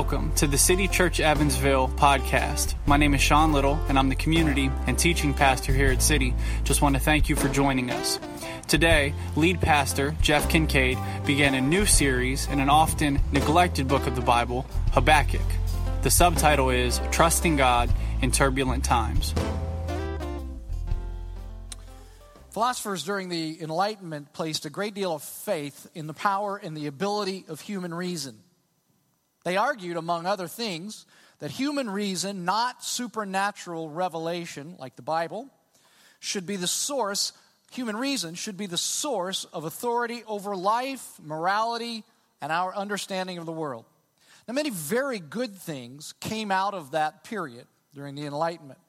Welcome to the City Church Evansville podcast. My name is Sean Little, and I'm the community and teaching pastor here at City. Just want to thank you for joining us. Today, lead pastor Jeff Kincaid began a new series in an often neglected book of the Bible, Habakkuk. The subtitle is Trusting God in Turbulent Times. Philosophers during the Enlightenment placed a great deal of faith in the power and the ability of human reason. They argued, among other things, that human reason, not supernatural revelation like the Bible, should be the source, human reason should be the source of authority over life, morality, and our understanding of the world. Now, many very good things came out of that period during the Enlightenment.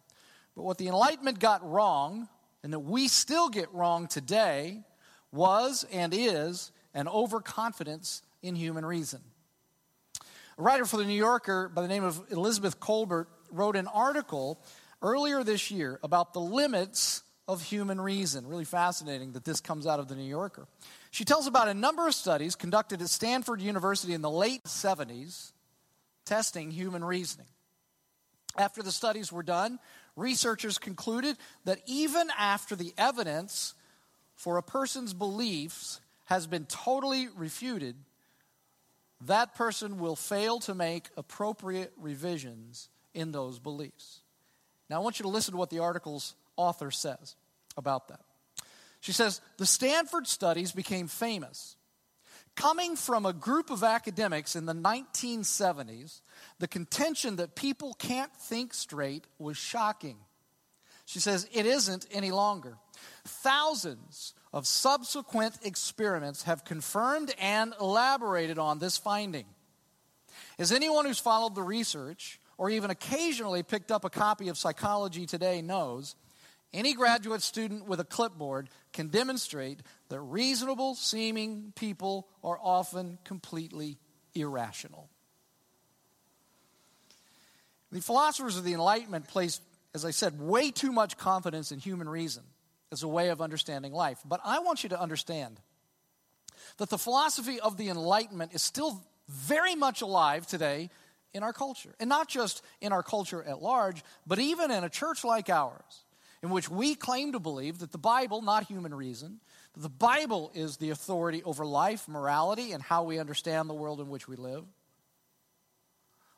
But what the Enlightenment got wrong, and that we still get wrong today, was and is an overconfidence in human reason. A writer for the New Yorker by the name of Elizabeth Kolbert wrote an article earlier this year about the limits of human reason. Really fascinating that this comes out of the New Yorker. She tells about a number of studies conducted at Stanford University in the late 70s testing human reasoning. After the studies were done, researchers concluded that even after the evidence for a person's beliefs has been totally refuted, that person will fail to make appropriate revisions in those beliefs. Now, I want you to listen to what the article's author says about that. She says The Stanford studies became famous. Coming from a group of academics in the 1970s, the contention that people can't think straight was shocking. She says it isn't any longer. Thousands of subsequent experiments have confirmed and elaborated on this finding. As anyone who's followed the research or even occasionally picked up a copy of Psychology Today knows, any graduate student with a clipboard can demonstrate that reasonable seeming people are often completely irrational. The philosophers of the Enlightenment placed, as I said, way too much confidence in human reason as a way of understanding life. But I want you to understand that the philosophy of the Enlightenment is still very much alive today in our culture. And not just in our culture at large, but even in a church like ours, in which we claim to believe that the Bible, not human reason, the Bible is the authority over life, morality, and how we understand the world in which we live.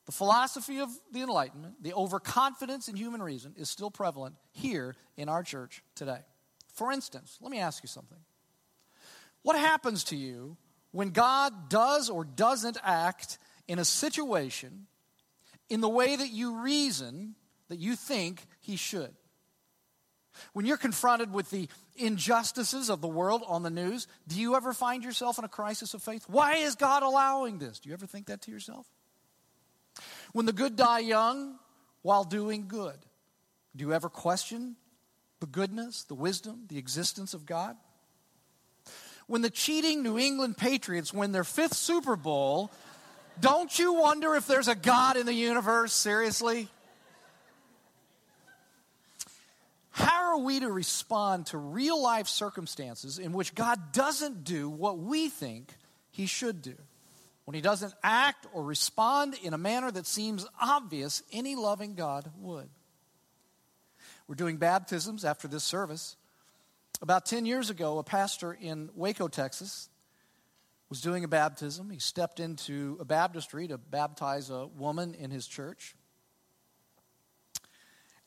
The philosophy of the Enlightenment, the overconfidence in human reason, is still prevalent here in our church today. For instance, let me ask you something. What happens to you when God does or doesn't act in a situation in the way that you reason that you think he should? When you're confronted with the injustices of the world on the news, do you ever find yourself in a crisis of faith? Why is God allowing this? Do you ever think that to yourself? When the good die young while doing good, do you ever question the goodness, the wisdom, the existence of God. When the cheating New England Patriots win their fifth Super Bowl, don't you wonder if there's a God in the universe? Seriously? How are we to respond to real life circumstances in which God doesn't do what we think he should do? When he doesn't act or respond in a manner that seems obvious any loving God would. We're doing baptisms after this service. About 10 years ago, a pastor in Waco, Texas, was doing a baptism. He stepped into a baptistry to baptize a woman in his church.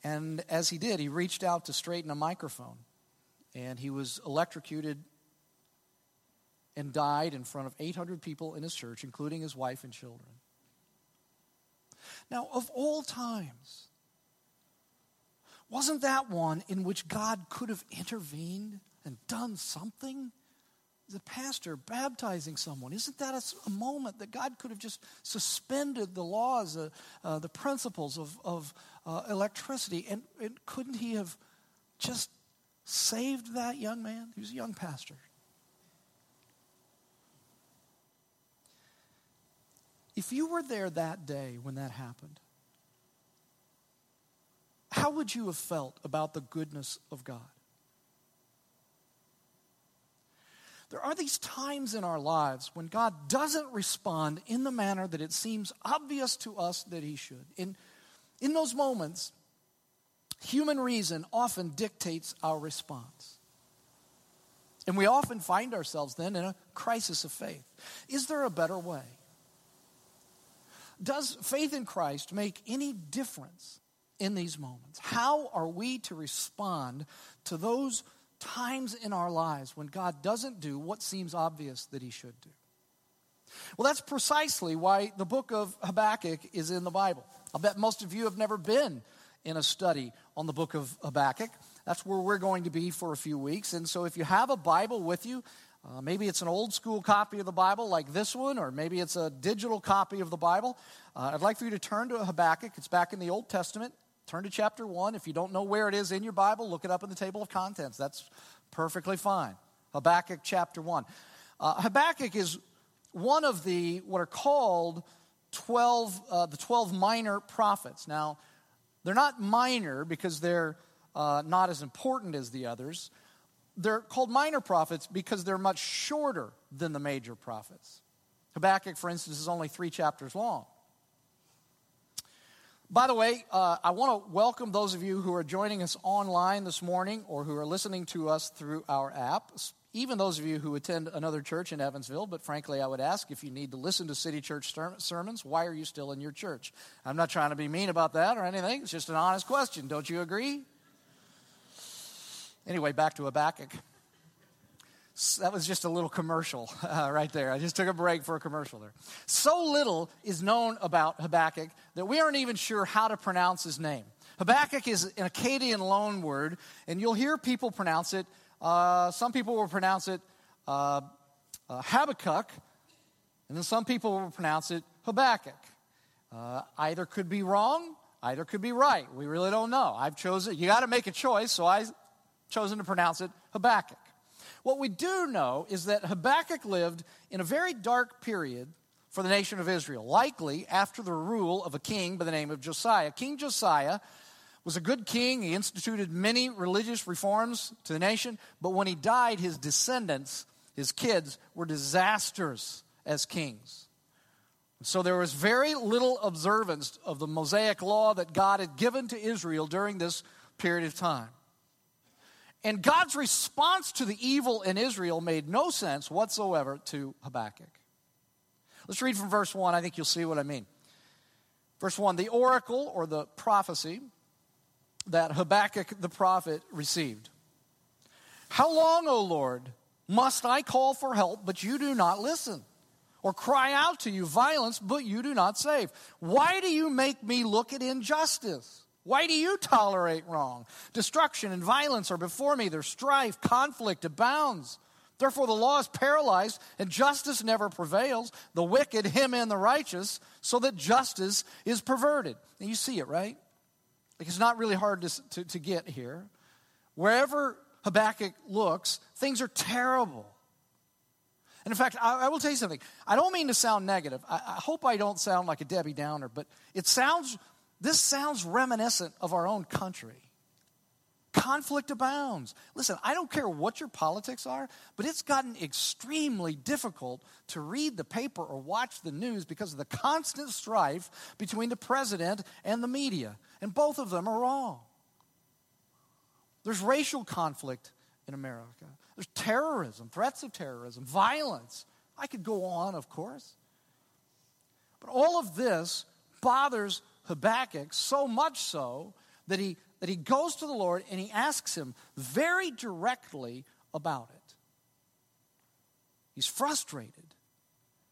And as he did, he reached out to straighten a microphone. And he was electrocuted and died in front of 800 people in his church, including his wife and children. Now, of all times, wasn't that one in which God could have intervened and done something? The pastor baptizing someone, isn't that a, a moment that God could have just suspended the laws, uh, uh, the principles of, of uh, electricity? And, and couldn't he have just saved that young man? He was a young pastor. If you were there that day when that happened, how would you have felt about the goodness of God? There are these times in our lives when God doesn't respond in the manner that it seems obvious to us that He should. In, in those moments, human reason often dictates our response. And we often find ourselves then in a crisis of faith. Is there a better way? Does faith in Christ make any difference in these moments? How are we to respond to those times in our lives when God doesn't do what seems obvious that He should do? Well, that's precisely why the book of Habakkuk is in the Bible. I'll bet most of you have never been in a study on the book of Habakkuk. That's where we're going to be for a few weeks. And so if you have a Bible with you, uh, maybe it's an old school copy of the Bible like this one, or maybe it's a digital copy of the Bible. Uh, I'd like for you to turn to Habakkuk. It's back in the Old Testament. Turn to chapter 1. If you don't know where it is in your Bible, look it up in the table of contents. That's perfectly fine. Habakkuk chapter 1. Uh, Habakkuk is one of the, what are called 12, uh, the 12 minor prophets. Now, they're not minor because they're uh, not as important as the others. They're called minor prophets because they're much shorter than the major prophets. Habakkuk, for instance, is only three chapters long. By the way, uh, I want to welcome those of you who are joining us online this morning or who are listening to us through our app, even those of you who attend another church in Evansville. But frankly, I would ask if you need to listen to City Church sermons, why are you still in your church? I'm not trying to be mean about that or anything. It's just an honest question. Don't you agree? Anyway, back to Habakkuk. That was just a little commercial uh, right there. I just took a break for a commercial there. So little is known about Habakkuk that we aren't even sure how to pronounce his name. Habakkuk is an Akkadian loan word, and you'll hear people pronounce it. Uh, some people will pronounce it uh, uh, Habakkuk, and then some people will pronounce it Habakkuk. Uh, either could be wrong, either could be right. We really don't know. I've chosen, you got to make a choice, so I've chosen to pronounce it Habakkuk. What we do know is that Habakkuk lived in a very dark period for the nation of Israel, likely after the rule of a king by the name of Josiah. King Josiah was a good king. He instituted many religious reforms to the nation, but when he died, his descendants, his kids, were disasters as kings. So there was very little observance of the Mosaic law that God had given to Israel during this period of time. And God's response to the evil in Israel made no sense whatsoever to Habakkuk. Let's read from verse 1. I think you'll see what I mean. Verse 1 The oracle or the prophecy that Habakkuk the prophet received. How long, O Lord, must I call for help, but you do not listen? Or cry out to you violence, but you do not save? Why do you make me look at injustice? Why do you tolerate wrong? Destruction and violence are before me. There's strife, conflict abounds. Therefore, the law is paralyzed, and justice never prevails. The wicked him and the righteous, so that justice is perverted. And you see it, right? Like it's not really hard to, to, to get here. Wherever Habakkuk looks, things are terrible. And in fact, I, I, will tell you something. I don't mean to sound negative. I, I hope I don't sound like a Debbie Downer, but it sounds this sounds reminiscent of our own country. Conflict abounds. Listen, I don't care what your politics are, but it's gotten extremely difficult to read the paper or watch the news because of the constant strife between the president and the media. And both of them are wrong. There's racial conflict in America, there's terrorism, threats of terrorism, violence. I could go on, of course. But all of this bothers Habakkuk so much so that he, that he goes to the Lord and he asks him very directly about it. He's frustrated.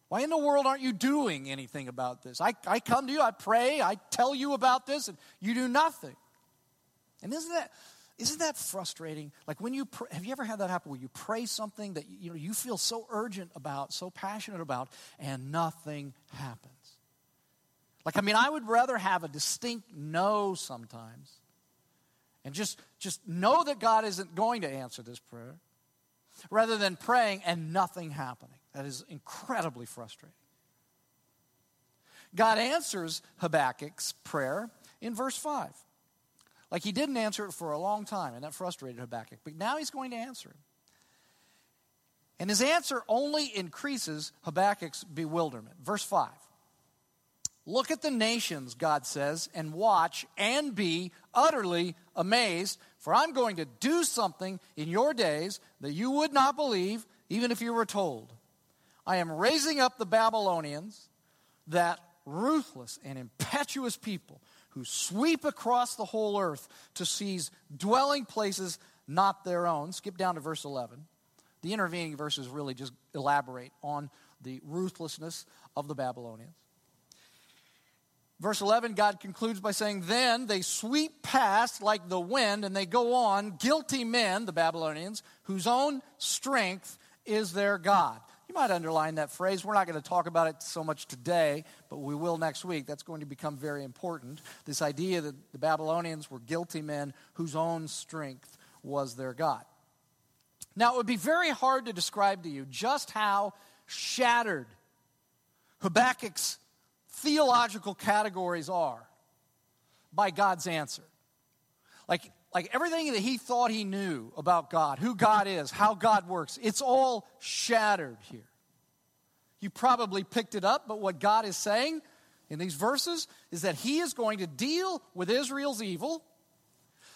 Why in the world aren't you doing anything about this? I, I come to you, I pray, I tell you about this, and you do nothing. And isn't that, isn't that frustrating? Like when you have you ever had that happen where you pray something that you know you feel so urgent about, so passionate about, and nothing happens? Like, I mean, I would rather have a distinct no sometimes and just, just know that God isn't going to answer this prayer rather than praying and nothing happening. That is incredibly frustrating. God answers Habakkuk's prayer in verse 5. Like he didn't answer it for a long time, and that frustrated Habakkuk. But now he's going to answer it. And his answer only increases Habakkuk's bewilderment. Verse 5. Look at the nations, God says, and watch and be utterly amazed, for I'm going to do something in your days that you would not believe, even if you were told. I am raising up the Babylonians, that ruthless and impetuous people who sweep across the whole earth to seize dwelling places not their own. Skip down to verse 11. The intervening verses really just elaborate on the ruthlessness of the Babylonians. Verse 11, God concludes by saying, Then they sweep past like the wind, and they go on, guilty men, the Babylonians, whose own strength is their God. You might underline that phrase. We're not going to talk about it so much today, but we will next week. That's going to become very important. This idea that the Babylonians were guilty men whose own strength was their God. Now, it would be very hard to describe to you just how shattered Habakkuk's theological categories are by God's answer. Like, like everything that he thought he knew about God, who God is, how God works, it's all shattered here. You probably picked it up, but what God is saying in these verses is that he is going to deal with Israel's evil,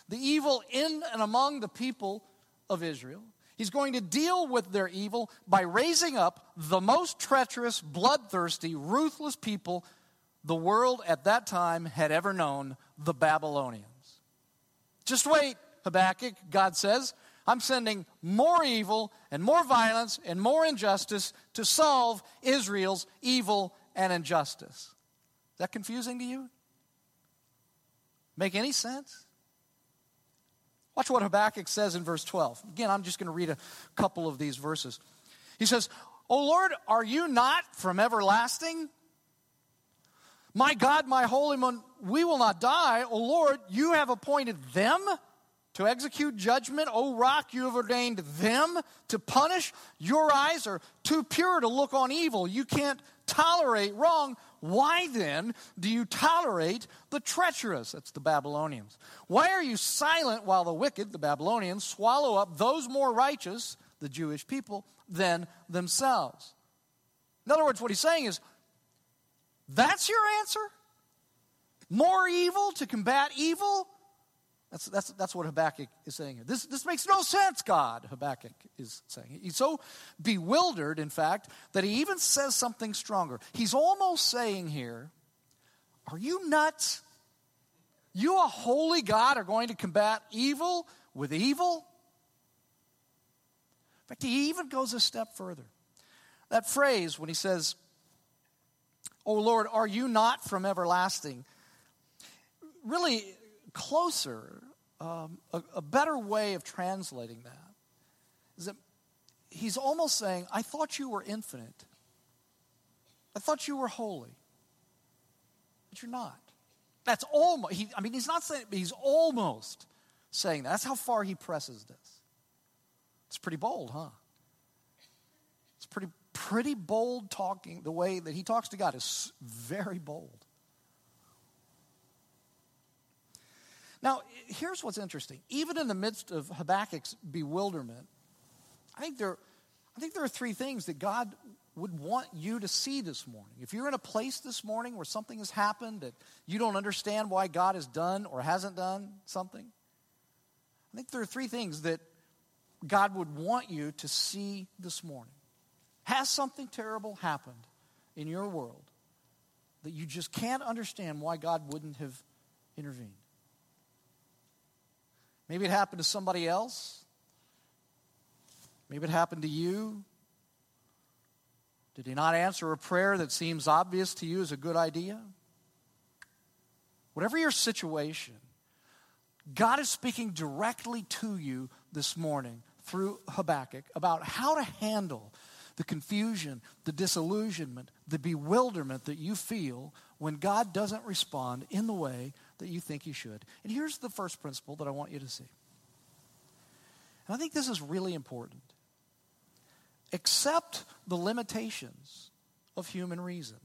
the evil in and among the people of Israel. He's going to deal with their evil by raising up the most treacherous, bloodthirsty, ruthless people the world at that time had ever known the Babylonians. Just wait, Habakkuk, God says. I'm sending more evil and more violence and more injustice to solve Israel's evil and injustice. Is that confusing to you? Make any sense? Watch what Habakkuk says in verse 12. Again, I'm just going to read a couple of these verses. He says, O Lord, are you not from everlasting? My God, my Holy One, we will not die. O Lord, you have appointed them to execute judgment. O rock, you have ordained them to punish. Your eyes are too pure to look on evil. You can't tolerate wrong. Why then do you tolerate the treacherous? That's the Babylonians. Why are you silent while the wicked, the Babylonians, swallow up those more righteous, the Jewish people, than themselves? In other words, what he's saying is, that's your answer? More evil to combat evil? That's, that's, that's what Habakkuk is saying here. This, this makes no sense, God, Habakkuk is saying. He's so bewildered, in fact, that he even says something stronger. He's almost saying here, Are you nuts? You, a holy God, are going to combat evil with evil? In fact, he even goes a step further. That phrase, when he says, Oh Lord, are you not from everlasting? Really, closer, um, a, a better way of translating that is that he's almost saying, I thought you were infinite. I thought you were holy. But you're not. That's almost, he, I mean, he's not saying, but he's almost saying that. That's how far he presses this. It's pretty bold, huh? It's pretty, pretty bold talking. The way that he talks to God is very bold. Now, here's what's interesting. Even in the midst of Habakkuk's bewilderment, I think there, I think there are three things that God would want you to see this morning. If you're in a place this morning where something has happened that you don't understand why God has done or hasn't done something, I think there are three things that God would want you to see this morning. Has something terrible happened in your world that you just can't understand why God wouldn't have intervened? Maybe it happened to somebody else. Maybe it happened to you. Did he not answer a prayer that seems obvious to you as a good idea? Whatever your situation, God is speaking directly to you this morning through Habakkuk about how to handle the confusion, the disillusionment, the bewilderment that you feel when God doesn't respond in the way that you think you should. And here's the first principle that I want you to see. And I think this is really important. Accept the limitations of human reason.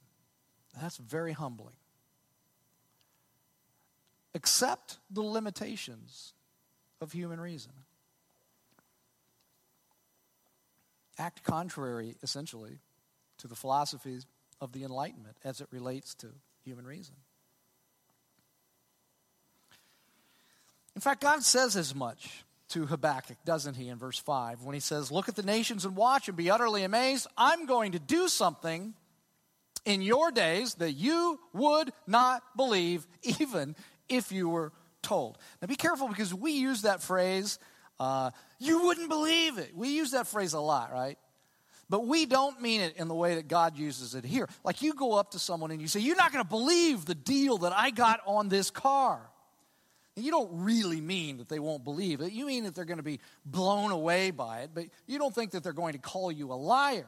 That's very humbling. Accept the limitations of human reason. act contrary, essentially, to the philosophies of the Enlightenment as it relates to human reason. In fact, God says as much to Habakkuk, doesn't he, in verse 5, when he says, Look at the nations and watch and be utterly amazed. I'm going to do something in your days that you would not believe, even if you were told. Now be careful because we use that phrase, uh, you wouldn't believe it. We use that phrase a lot, right? But we don't mean it in the way that God uses it here. Like you go up to someone and you say, You're not going to believe the deal that I got on this car. And you don't really mean that they won't believe it. You mean that they're going to be blown away by it, but you don't think that they're going to call you a liar.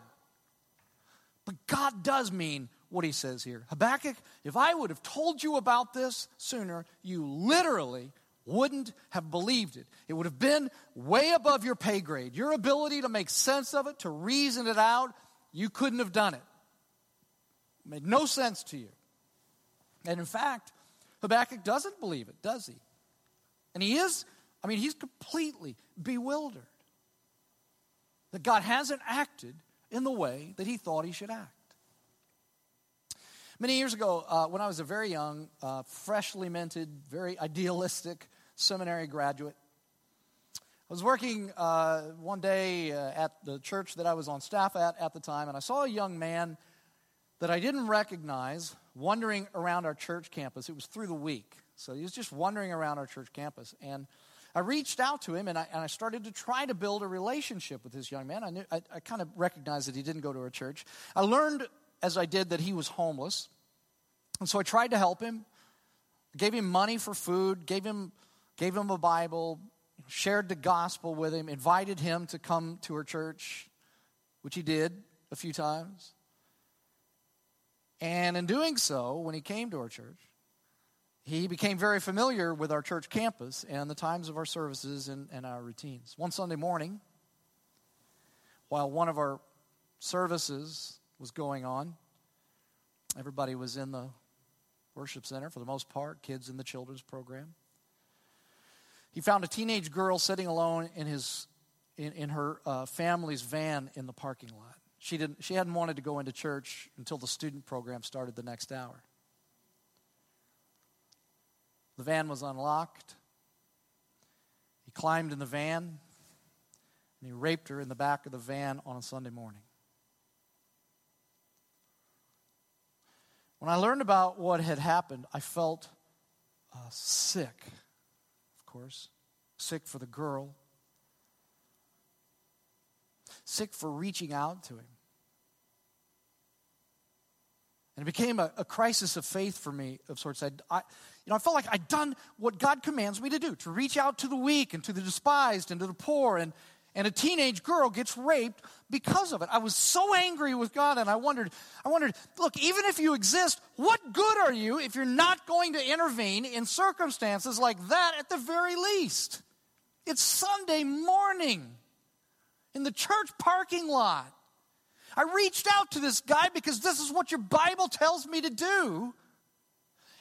But God does mean what he says here. Habakkuk, if I would have told you about this sooner, you literally wouldn't have believed it. It would have been way above your pay grade. Your ability to make sense of it, to reason it out, you couldn't have done it. It made no sense to you. And in fact, Habakkuk doesn't believe it, does he? And he is, I mean, he's completely bewildered that God hasn't acted in the way that he thought he should act. Many years ago, uh, when I was a very young, uh, freshly minted, very idealistic seminary graduate, I was working uh, one day uh, at the church that I was on staff at at the time, and I saw a young man that I didn't recognize wandering around our church campus. It was through the week, so he was just wandering around our church campus. And I reached out to him and I, and I started to try to build a relationship with this young man. I, knew, I, I kind of recognized that he didn't go to our church. I learned as I did that he was homeless. And so I tried to help him, gave him money for food, gave him, gave him a Bible, shared the gospel with him, invited him to come to our church, which he did a few times. And in doing so, when he came to our church, he became very familiar with our church campus and the times of our services and, and our routines. One Sunday morning, while one of our services was going on. Everybody was in the worship center for the most part, kids in the children's program. He found a teenage girl sitting alone in, his, in, in her uh, family's van in the parking lot. She, didn't, she hadn't wanted to go into church until the student program started the next hour. The van was unlocked. He climbed in the van and he raped her in the back of the van on a Sunday morning. When I learned about what had happened, I felt uh, sick, of course, sick for the girl, sick for reaching out to him. And it became a, a crisis of faith for me of sorts. I, I, you know, I felt like I'd done what God commands me to do, to reach out to the weak and to the despised and to the poor. And, and a teenage girl gets raped because of it. I was so angry with God and I wondered, I wondered, look, even if you exist, what good are you if you're not going to intervene in circumstances like that at the very least? It's Sunday morning in the church parking lot. I reached out to this guy because this is what your Bible tells me to do.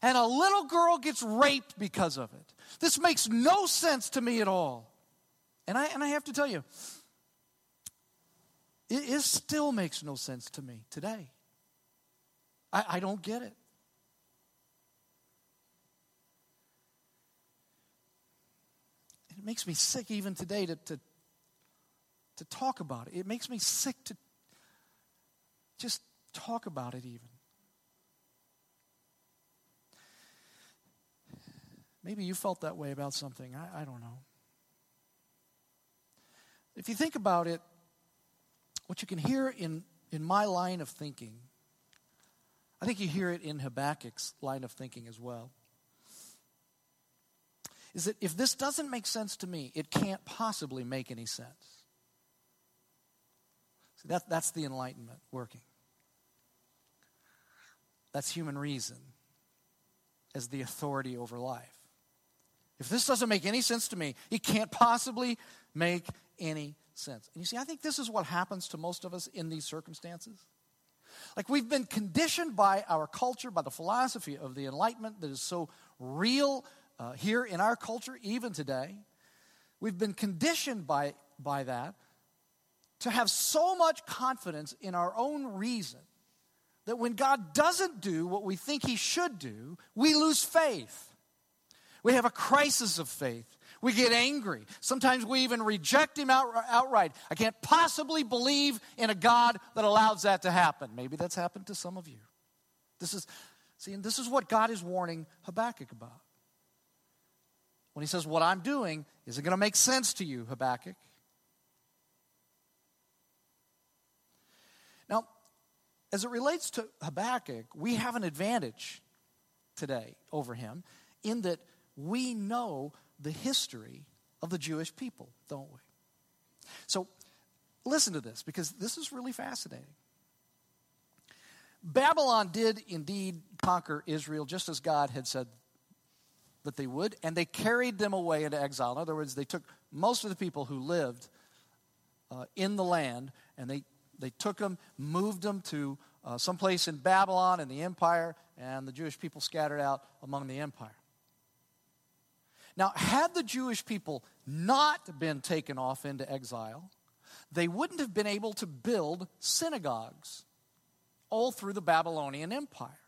And a little girl gets raped because of it. This makes no sense to me at all. And I, and I have to tell you, it, it still makes no sense to me today. I, I don't get it. It makes me sick even today to, to, to talk about it. It makes me sick to just talk about it, even. Maybe you felt that way about something. I, I don't know. If you think about it, what you can hear in, in my line of thinking, I think you hear it in Habakkuk's line of thinking as well, is that if this doesn't make sense to me, it can't possibly make any sense. See, that, that's the Enlightenment working. That's human reason as the authority over life. If this doesn't make any sense to me, it can't possibly make any sense. And you see, I think this is what happens to most of us in these circumstances. Like we've been conditioned by our culture, by the philosophy of the Enlightenment that is so real uh, here in our culture, even today. We've been conditioned by, by that to have so much confidence in our own reason that when God doesn't do what we think He should do, we lose faith. We have a crisis of faith. We get angry. Sometimes we even reject Him outright. I can't possibly believe in a God that allows that to happen. Maybe that's happened to some of you. This is, see, and this is what God is warning Habakkuk about. When He says, What I'm doing isn't going to make sense to you, Habakkuk. Now, as it relates to Habakkuk, we have an advantage today over him in that we know the history of the Jewish people, don't we? So, listen to this because this is really fascinating. Babylon did indeed conquer Israel just as God had said that they would, and they carried them away into exile. In other words, they took most of the people who lived uh, in the land and they they took them, moved them to uh, someplace in Babylon in the empire, and the Jewish people scattered out among the empire. Now, had the Jewish people not been taken off into exile, they wouldn't have been able to build synagogues all through the Babylonian Empire.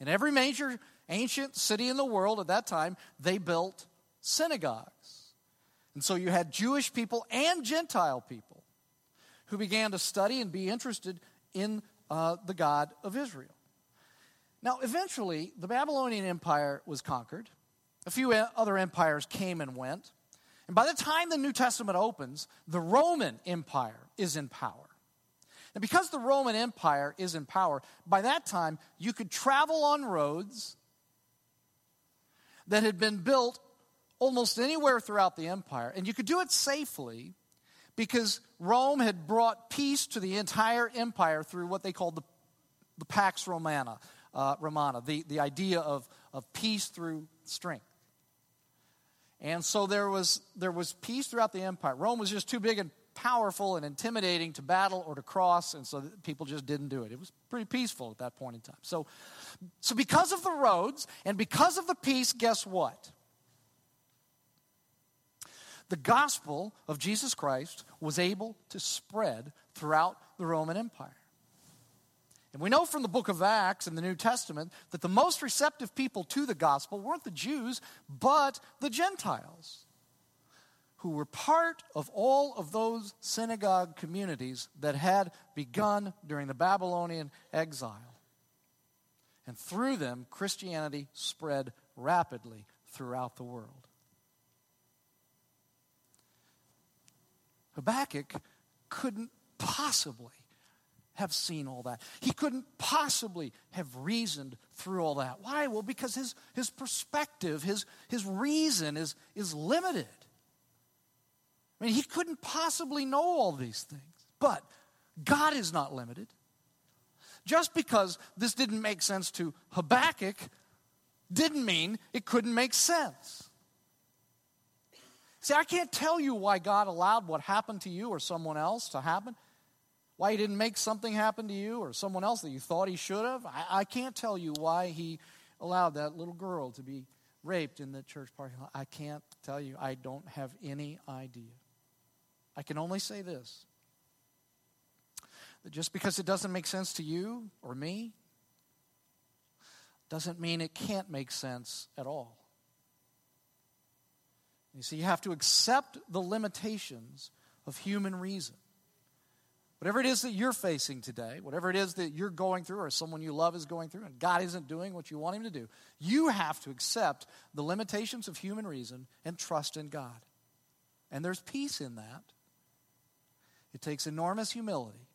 In every major ancient city in the world at that time, they built synagogues. And so you had Jewish people and Gentile people who began to study and be interested in uh, the God of Israel. Now, eventually, the Babylonian Empire was conquered. A few other empires came and went. And by the time the New Testament opens, the Roman Empire is in power. And because the Roman Empire is in power, by that time, you could travel on roads that had been built almost anywhere throughout the empire, and you could do it safely because Rome had brought peace to the entire empire through what they called the, the Pax Romana, uh, Romana the, the idea of, of peace through strength. And so there was, there was peace throughout the empire. Rome was just too big and powerful and intimidating to battle or to cross, and so people just didn't do it. It was pretty peaceful at that point in time. So, so because of the roads and because of the peace, guess what? the gospel of Jesus Christ was able to spread throughout the Roman Empire. And we know from the book of Acts in the New Testament that the most receptive people to the gospel weren't the Jews, but the Gentiles, who were part of all of those synagogue communities that had begun during the Babylonian exile. And through them, Christianity spread rapidly throughout the world. Habakkuk couldn't possibly have seen all that. He couldn't possibly have reasoned through all that. Why? Well, because his, his perspective, his, his reason is, is limited. I mean, he couldn't possibly know all these things. But God is not limited. Just because this didn't make sense to Habakkuk didn't mean it couldn't make sense. See, I can't tell you why God allowed what happened to you or someone else to happen. Why he didn't make something happen to you or someone else that you thought he should have. I, I can't tell you why he allowed that little girl to be raped in the church parking lot. I can't tell you. I don't have any idea. I can only say this that just because it doesn't make sense to you or me doesn't mean it can't make sense at all. You see, you have to accept the limitations of human reason. Whatever it is that you're facing today, whatever it is that you're going through or someone you love is going through, and God isn't doing what you want Him to do, you have to accept the limitations of human reason and trust in God. And there's peace in that. It takes enormous humility,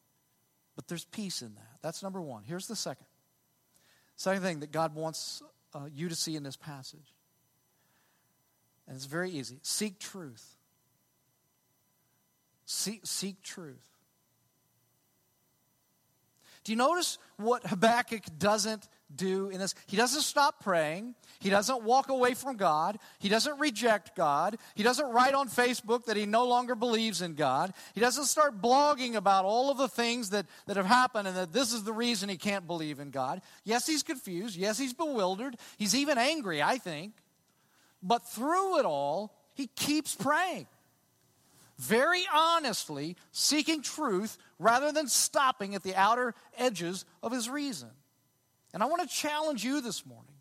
but there's peace in that. That's number one. Here's the second. Second thing that God wants uh, you to see in this passage and it's very easy. Seek truth. Seek, seek truth. Do you notice what Habakkuk doesn't do in this? He doesn't stop praying. He doesn't walk away from God. He doesn't reject God. He doesn't write on Facebook that he no longer believes in God. He doesn't start blogging about all of the things that, that have happened and that this is the reason he can't believe in God. Yes, he's confused. Yes, he's bewildered. He's even angry, I think. But through it all, he keeps praying. Very honestly seeking truth rather than stopping at the outer edges of his reason. And I want to challenge you this morning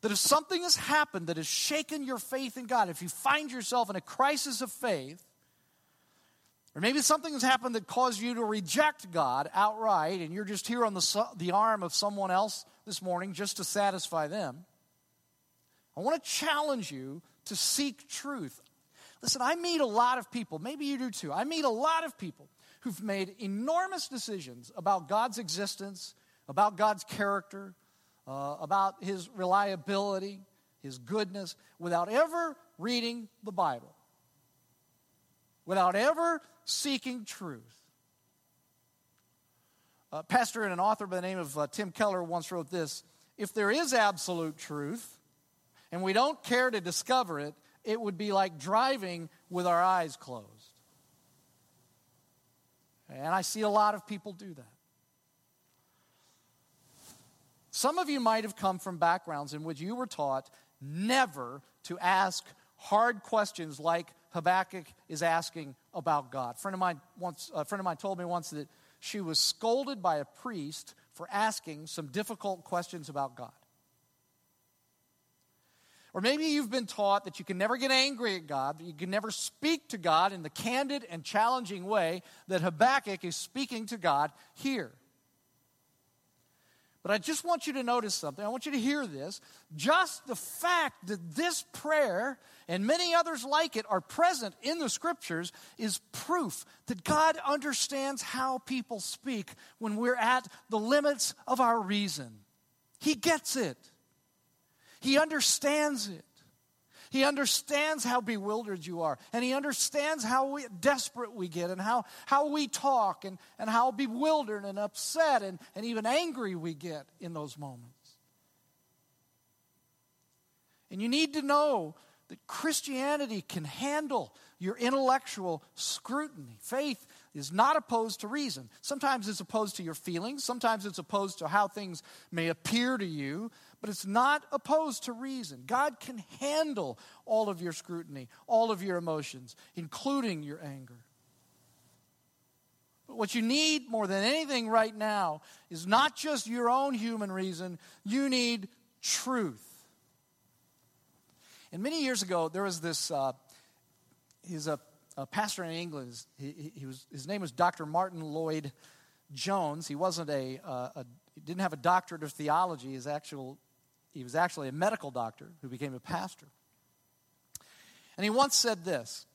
that if something has happened that has shaken your faith in God, if you find yourself in a crisis of faith, or maybe something has happened that caused you to reject God outright, and you're just here on the, the arm of someone else this morning just to satisfy them. I want to challenge you to seek truth. Listen, I meet a lot of people, maybe you do too. I meet a lot of people who've made enormous decisions about God's existence, about God's character, uh, about his reliability, his goodness, without ever reading the Bible, without ever seeking truth. A pastor and an author by the name of uh, Tim Keller once wrote this If there is absolute truth, and we don't care to discover it, it would be like driving with our eyes closed. And I see a lot of people do that. Some of you might have come from backgrounds in which you were taught never to ask hard questions like Habakkuk is asking about God. A friend of mine once, a friend of mine told me once that she was scolded by a priest for asking some difficult questions about God. Or maybe you've been taught that you can never get angry at God, that you can never speak to God in the candid and challenging way that Habakkuk is speaking to God here. But I just want you to notice something. I want you to hear this. Just the fact that this prayer and many others like it are present in the scriptures is proof that God understands how people speak when we're at the limits of our reason. He gets it, He understands it. He understands how bewildered you are, and He understands how we, desperate we get, and how, how we talk, and, and how bewildered and upset and, and even angry we get in those moments. And you need to know that Christianity can handle your intellectual scrutiny. Faith is not opposed to reason. Sometimes it's opposed to your feelings, sometimes it's opposed to how things may appear to you, but it's not opposed to reason. God can handle all of your scrutiny, all of your emotions, including your anger. But what you need more than anything right now is not just your own human reason, you need truth. And many years ago, there was this, uh, he's a, a, pastor in England. He, he, was, his name was Dr. Martin Lloyd Jones. He wasn't a, uh, a, he didn't have a doctorate of theology. His actual he was actually a medical doctor who became a pastor. And he once said this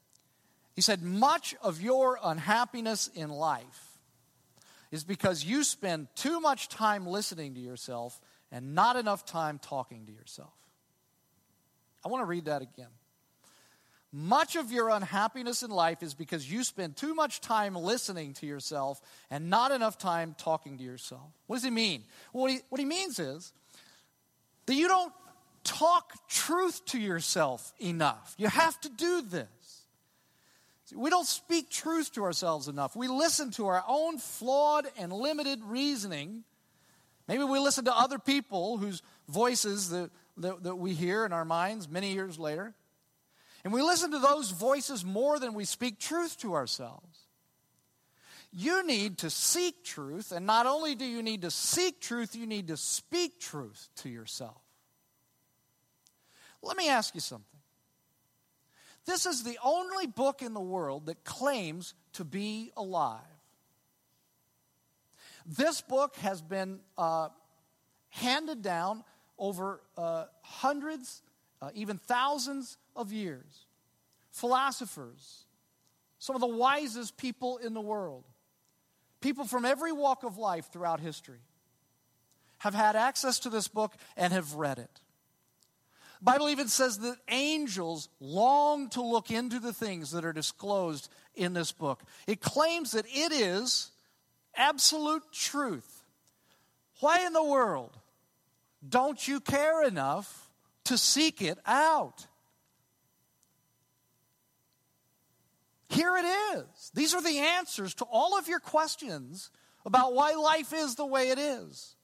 He said, Much of your unhappiness in life is because you spend too much time listening to yourself and not enough time talking to yourself. I want to read that again. Much of your unhappiness in life is because you spend too much time listening to yourself and not enough time talking to yourself. What does he mean? Well, what, he, what he means is that you don't talk truth to yourself enough. You have to do this. We don't speak truth to ourselves enough. We listen to our own flawed and limited reasoning. Maybe we listen to other people whose voices that, that, that we hear in our minds many years later. And we listen to those voices more than we speak truth to ourselves. You need to seek truth, and not only do you need to seek truth, you need to speak truth to yourself. Let me ask you something. This is the only book in the world that claims to be alive. This book has been uh, handed down over uh, hundreds, uh, even thousands of years. Philosophers, some of the wisest people in the world, People from every walk of life throughout history have had access to this book and have read it. The Bible even says that angels long to look into the things that are disclosed in this book. It claims that it is absolute truth. Why in the world don't you care enough to seek it out? Here it is. These are the answers to all of your questions about why life is the way it is.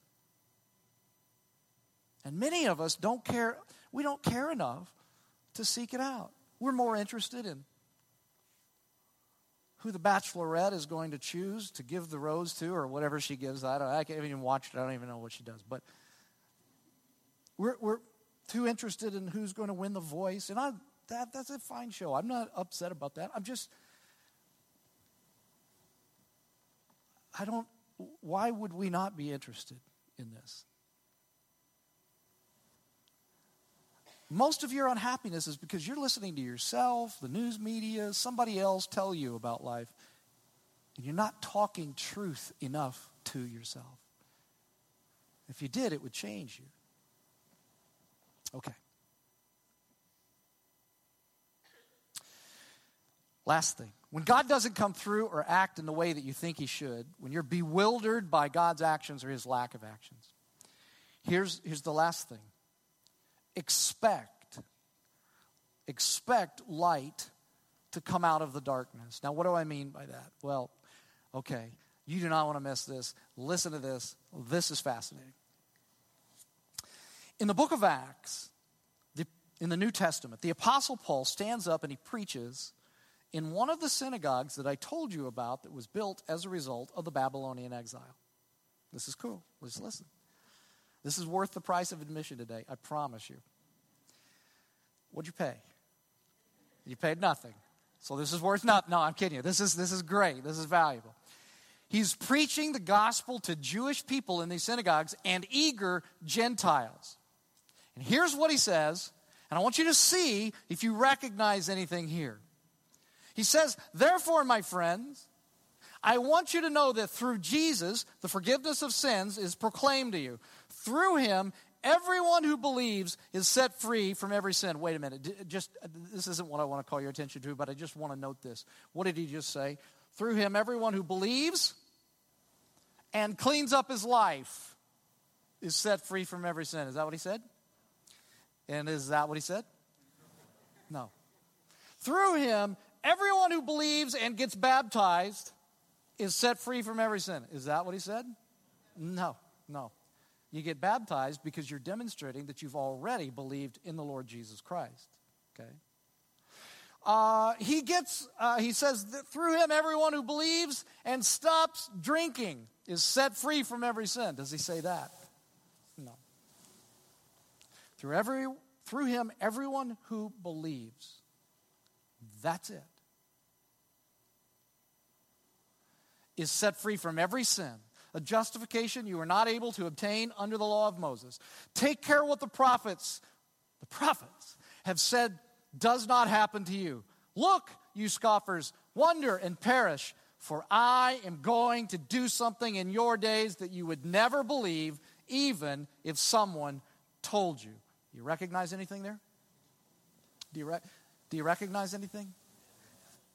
And many of us don't care, we don't care enough to seek it out. We're more interested in who the bachelorette is going to choose to give the rose to or whatever she gives. I, don't, I haven't even watched it. I don't even know what she does. But we're, we're too interested in who's going to win the voice. And I, that, that's a fine show. I'm not upset about that. I'm just, I don't, why would we not be interested in this? Most of your unhappiness is because you're listening to yourself, the news media, somebody else tell you about life, and you're not talking truth enough to yourself. If you did, it would change you. Okay. Last thing. When God doesn't come through or act in the way that you think He should, when you're bewildered by God's actions or His lack of actions, here's, here's the last thing expect, expect light to come out of the darkness. Now, what do I mean by that? Well, okay, you do not want to miss this. Listen to this. This is fascinating. In the book of Acts, the, in the New Testament, the Apostle Paul stands up and he preaches in one of the synagogues that I told you about that was built as a result of the Babylonian exile. This is cool. Let's listen. This is worth the price of admission today, I promise you. What'd you pay? You paid nothing. So this is worth nothing. No, I'm kidding you. This is, this is great. This is valuable. He's preaching the gospel to Jewish people in these synagogues and eager Gentiles. And here's what he says, and I want you to see if you recognize anything here. He says, Therefore, my friends, I want you to know that through Jesus, the forgiveness of sins is proclaimed to you. Through him, everyone who believes is set free from every sin. Wait a minute. Just this isn't what I want to call your attention to, but I just want to note this. What did he just say? Through him, everyone who believes and cleans up his life is set free from every sin. Is that what he said? And is that what he said? No. Through him, everyone who believes and gets baptized is set free from every sin. Is that what he said? No, no. You get baptized because you're demonstrating that you've already believed in the Lord Jesus Christ. Okay? Uh, he gets, uh, he says that through him, everyone who believes and stops drinking is set free from every sin. Does he say that? No. Through, every, through him, everyone who believes. That's it. Is set free from every sin. A justification you were not able to obtain under the law of Moses. Take care what the prophets, the prophets, have said does not happen to you. Look, you scoffers, wonder and perish, for I am going to do something in your days that you would never believe, even if someone told you. You recognize anything there? Do you, re- do you recognize anything?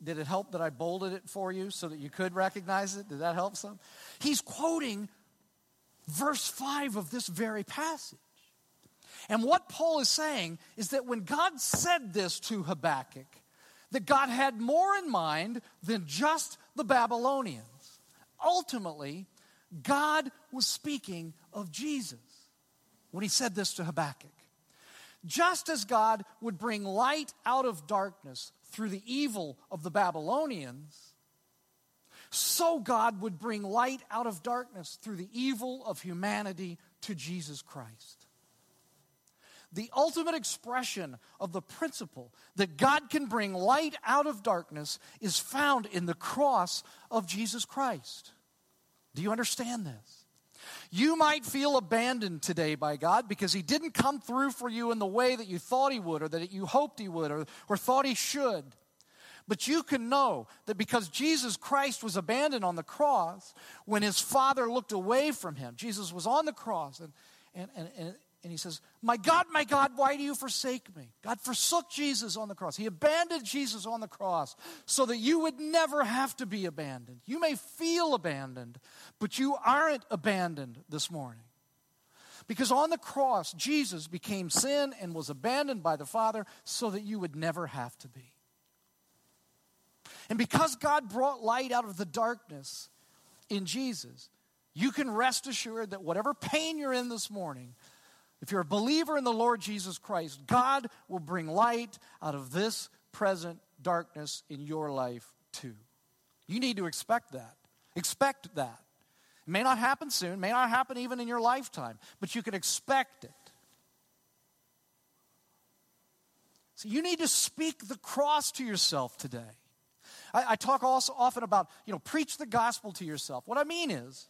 Did it help that I bolded it for you so that you could recognize it? Did that help some? He's quoting verse 5 of this very passage. And what Paul is saying is that when God said this to Habakkuk, that God had more in mind than just the Babylonians. Ultimately, God was speaking of Jesus when he said this to Habakkuk. Just as God would bring light out of darkness through the evil of the Babylonians, so God would bring light out of darkness through the evil of humanity to Jesus Christ. The ultimate expression of the principle that God can bring light out of darkness is found in the cross of Jesus Christ. Do you understand this? You might feel abandoned today by God because He didn't come through for you in the way that you thought He would, or that you hoped He would, or, or thought He should. But you can know that because Jesus Christ was abandoned on the cross, when His Father looked away from Him, Jesus was on the cross, and, and, and, and and he says, My God, my God, why do you forsake me? God forsook Jesus on the cross. He abandoned Jesus on the cross so that you would never have to be abandoned. You may feel abandoned, but you aren't abandoned this morning. Because on the cross, Jesus became sin and was abandoned by the Father so that you would never have to be. And because God brought light out of the darkness in Jesus, you can rest assured that whatever pain you're in this morning, if you're a believer in the Lord Jesus Christ, God will bring light out of this present darkness in your life too. You need to expect that. Expect that. It may not happen soon, may not happen even in your lifetime, but you can expect it. So you need to speak the cross to yourself today. I, I talk also often about, you know, preach the gospel to yourself. What I mean is,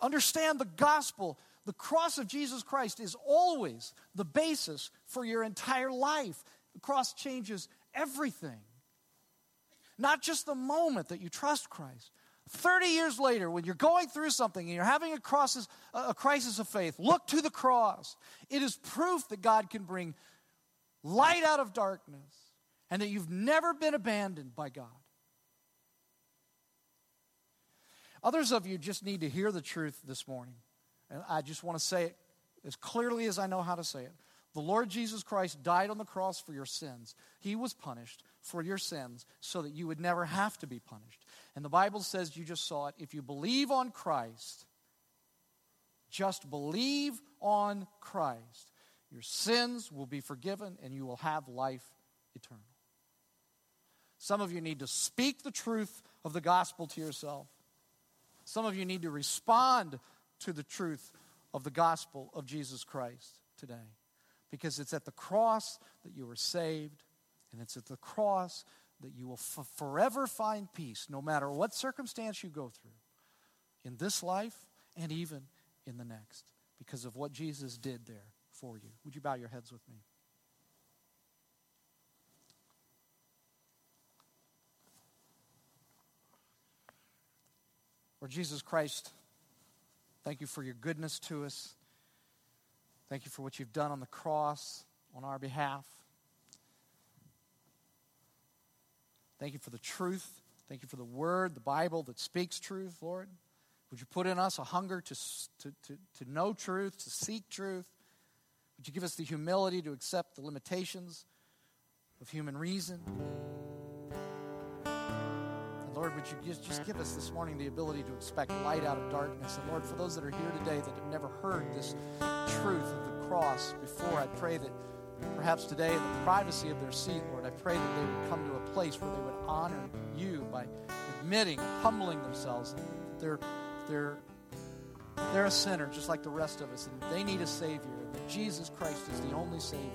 understand the gospel. The cross of Jesus Christ is always the basis for your entire life. The cross changes everything. Not just the moment that you trust Christ. 30 years later, when you're going through something and you're having a, crisis, a crisis of faith, look to the cross. It is proof that God can bring light out of darkness and that you've never been abandoned by God. Others of you just need to hear the truth this morning. And I just want to say it as clearly as I know how to say it. The Lord Jesus Christ died on the cross for your sins. He was punished for your sins so that you would never have to be punished. And the Bible says, you just saw it, if you believe on Christ, just believe on Christ, your sins will be forgiven and you will have life eternal. Some of you need to speak the truth of the gospel to yourself. Some of you need to respond to the truth of the gospel of Jesus Christ today. Because it's at the cross that you are saved, and it's at the cross that you will f- forever find peace, no matter what circumstance you go through in this life and even in the next, because of what Jesus did there for you. Would you bow your heads with me? Lord Jesus Christ, thank you for your goodness to us. Thank you for what you've done on the cross on our behalf. Thank you for the truth. Thank you for the word, the Bible that speaks truth, Lord. Would you put in us a hunger to, to, to, to know truth, to seek truth? Would you give us the humility to accept the limitations of human reason? Lord, would you just, just give us this morning the ability to expect light out of darkness? And Lord, for those that are here today that have never heard this truth of the cross before, I pray that perhaps today in the privacy of their seat, Lord, I pray that they would come to a place where they would honor you by admitting, humbling themselves. They're, they're, they're a sinner just like the rest of us, and they need a Savior. And that Jesus Christ is the only Savior,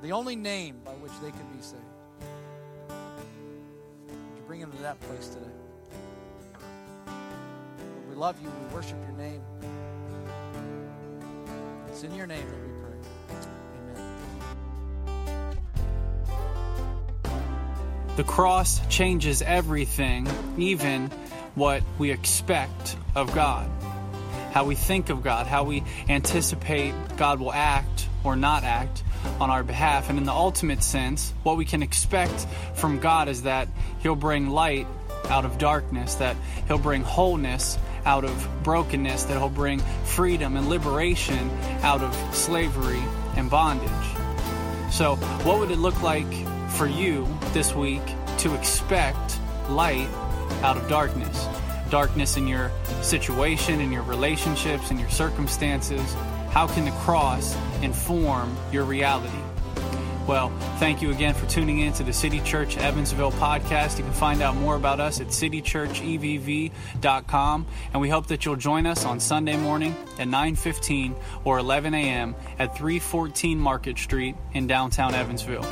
the only name by which they can be saved bring them to that place today. Lord, we love you. We worship your name. It's in your name that we pray. Amen. The cross changes everything, even what we expect of God. How we think of God, how we anticipate God will act or not act on our behalf. And in the ultimate sense, what we can expect from God is that He'll bring light out of darkness, that He'll bring wholeness out of brokenness, that He'll bring freedom and liberation out of slavery and bondage. So, what would it look like for you this week to expect light out of darkness? Darkness in your situation, in your relationships, in your circumstances, how can the cross inform your reality? Well, thank you again for tuning in to the City Church Evansville podcast. You can find out more about us at citychurchevv.com, and we hope that you'll join us on Sunday morning at 9:15 or 11 a.m. at 314 Market Street in downtown Evansville.